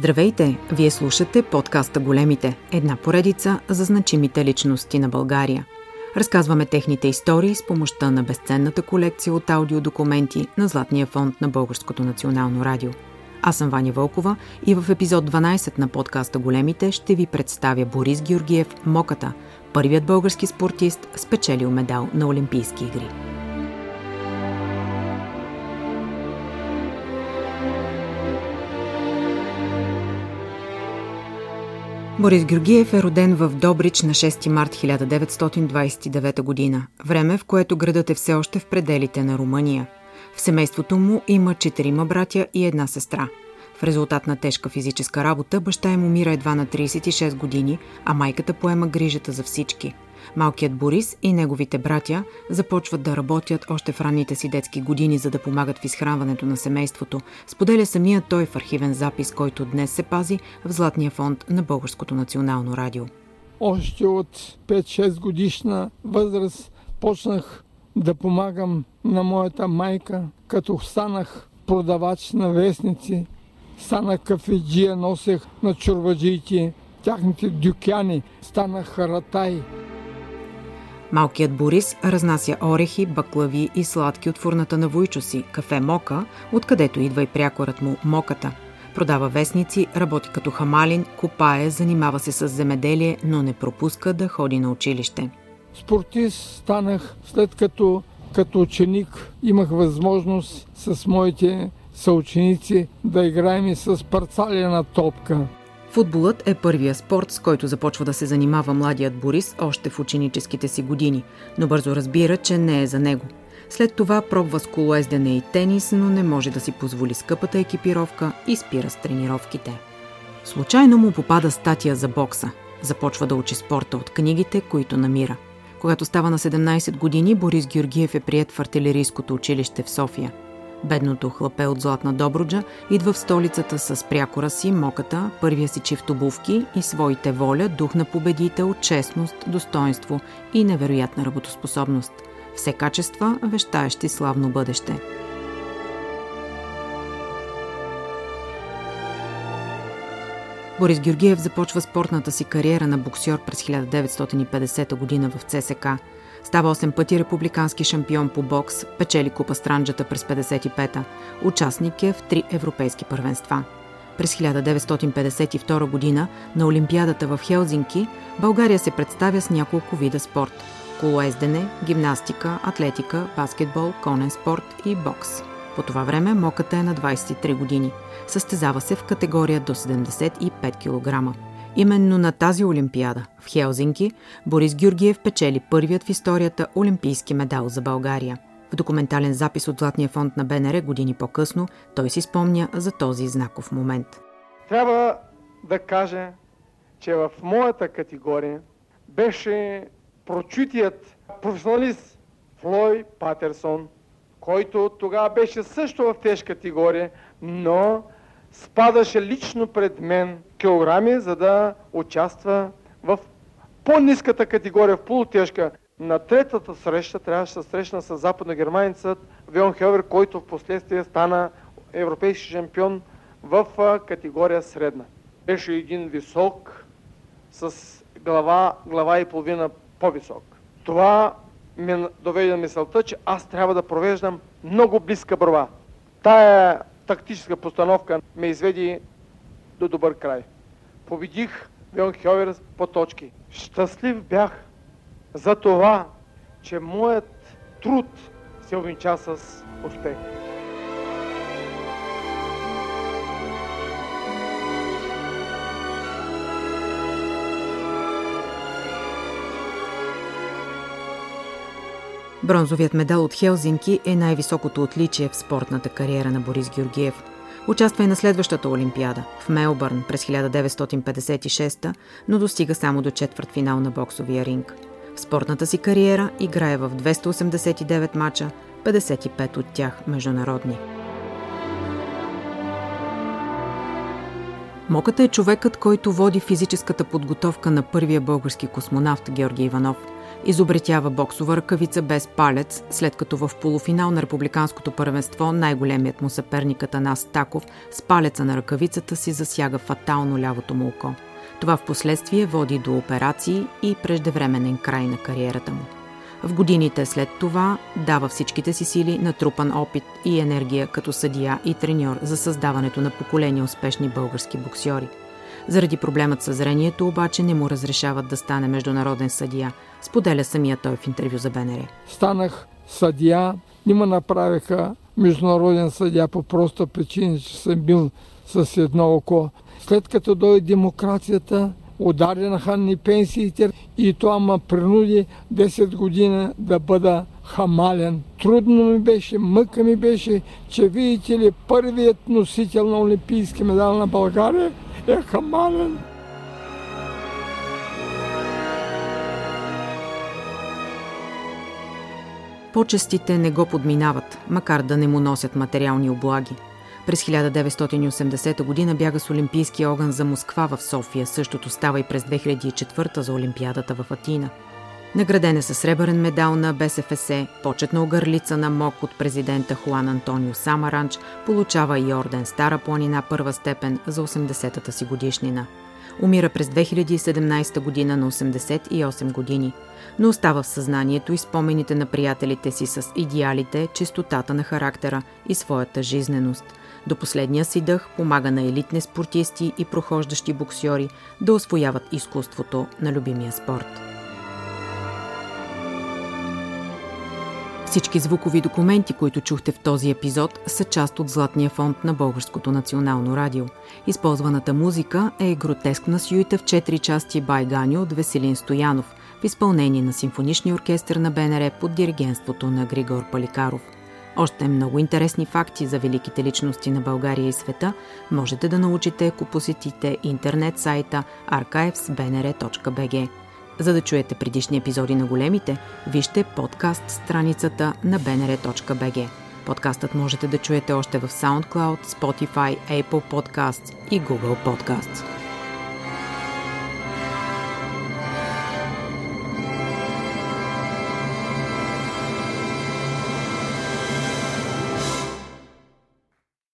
Здравейте! Вие слушате подкаста Големите, една поредица за значимите личности на България. Разказваме техните истории с помощта на безценната колекция от аудиодокументи на Златния фонд на Българското национално радио. Аз съм Ваня Вълкова и в епизод 12 на подкаста Големите ще ви представя Борис Георгиев Моката, първият български спортист, спечелил медал на Олимпийски игри. Борис Георгиев е роден в Добрич на 6 март 1929 година, време в което градът е все още в пределите на Румъния. В семейството му има четирима братя и една сестра. В резултат на тежка физическа работа баща им умира едва на 36 години, а майката поема грижата за всички – Малкият Борис и неговите братя започват да работят още в ранните си детски години, за да помагат в изхранването на семейството. Споделя самия той в архивен запис, който днес се пази в Златния фонд на Българското национално радио. Още от 5-6 годишна възраст почнах да помагам на моята майка, като станах продавач на вестници, станах кафеджия, носех на чурбаджиите, тяхните дюкяни, станах харатай. Малкият Борис разнася орехи, баклави и сладки от фурната на Войчо си, кафе Мока, откъдето идва и прякорът му Моката. Продава вестници, работи като хамалин, копае, занимава се с земеделие, но не пропуска да ходи на училище. Спортист станах след като като ученик имах възможност с моите съученици да играем и с парцалена топка. Футболът е първия спорт, с който започва да се занимава младият Борис още в ученическите си години, но бързо разбира, че не е за него. След това пробва с колоездене и тенис, но не може да си позволи скъпата екипировка и спира с тренировките. Случайно му попада статия за бокса. Започва да учи спорта от книгите, които намира. Когато става на 17 години, Борис Георгиев е прият в артилерийското училище в София – Бедното хлапе от Златна Добруджа идва в столицата с прякора си, моката, първия си чифт обувки и своите воля, дух на победител, честност, достоинство и невероятна работоспособност. Все качества, вещаещи славно бъдеще. Борис Георгиев започва спортната си кариера на боксер през 1950 година в ЦСК – Става 8 пъти републикански шампион по бокс, печели купа Странджата през 55-та. Участник е в три европейски първенства. През 1952 година на Олимпиадата в Хелзинки България се представя с няколко вида спорт – колоездене, гимнастика, атлетика, баскетбол, конен спорт и бокс. По това време моката е на 23 години. Състезава се в категория до 75 кг. Именно на тази Олимпиада в Хелзинки Борис Георгиев печели първият в историята олимпийски медал за България. В документален запис от Златния фонд на БНР години по-късно той си спомня за този знаков момент. Трябва да кажа, че в моята категория беше прочутият професионалист Флой Патерсон, който тогава беше също в тежка категория, но спадаше лично пред мен килограми, за да участва в по-низката категория, в полутежка. На третата среща трябваше да се срещна с западногерманецът Вион Хелвер, който в последствие стана европейски шампион в категория средна. Беше един висок, с глава, глава и половина по-висок. Това ме доведе на мисълта, че аз трябва да провеждам много близка борба. Тая тактическа постановка ме изведи до добър край. Победих Вион Хьовер по точки. Щастлив бях за това, че моят труд се увенча с успех. Бронзовият медал от Хелзинки е най-високото отличие в спортната кариера на Борис Георгиев. Участва и на следващата Олимпиада в Мелбърн през 1956, но достига само до четвърт финал на боксовия ринг. В спортната си кариера играе в 289 мача, 55 от тях международни. Моката е човекът, който води физическата подготовка на първия български космонавт Георги Иванов – Изобретява боксова ръкавица без палец, след като в полуфинал на републиканското първенство най-големият му съперник Атанас Стаков с палеца на ръкавицата си засяга фатално лявото му око. Това в последствие води до операции и преждевременен край на кариерата му. В годините след това дава всичките си сили на трупан опит и енергия като съдия и треньор за създаването на поколения успешни български боксьори. Заради проблемът със зрението обаче не му разрешават да стане международен съдия, споделя самия той в интервю за БНР. Станах съдия, не ме направиха международен съдия по проста причина, че съм бил с едно око. След като дойде демокрацията, ударенаха ни пенсиите и това ме принуди 10 години да бъда хамален. Трудно ми беше, мъка ми беше, че видите ли първият носител на Олимпийски медал на България е хамален. Почестите не го подминават, макар да не му носят материални облаги – през 1980 г. бяга с Олимпийския огън за Москва в София. Същото става и през 2004 за Олимпиадата в Атина. Награден е със сребърен медал на БСФС, почетна огърлица на МОК от президента Хуан Антонио Самаранч, получава и орден Стара планина първа степен за 80-та си годишнина. Умира през 2017 година на 88 години, но остава в съзнанието и спомените на приятелите си с идеалите, чистотата на характера и своята жизненост – до последния си дъх помага на елитни спортисти и прохождащи боксьори да освояват изкуството на любимия спорт. Всички звукови документи, които чухте в този епизод, са част от Златния фонд на Българското национално радио. Използваната музика е гротескна сюита в 4 части Байгани от Веселин Стоянов в изпълнение на Симфоничния оркестър на БНР под диригенството на Григор Паликаров – още много интересни факти за великите личности на България и света можете да научите, ако посетите интернет сайта archivesbnr.bg. За да чуете предишни епизоди на големите, вижте подкаст страницата на bnr.bg. Подкастът можете да чуете още в SoundCloud, Spotify, Apple Podcasts и Google Podcasts.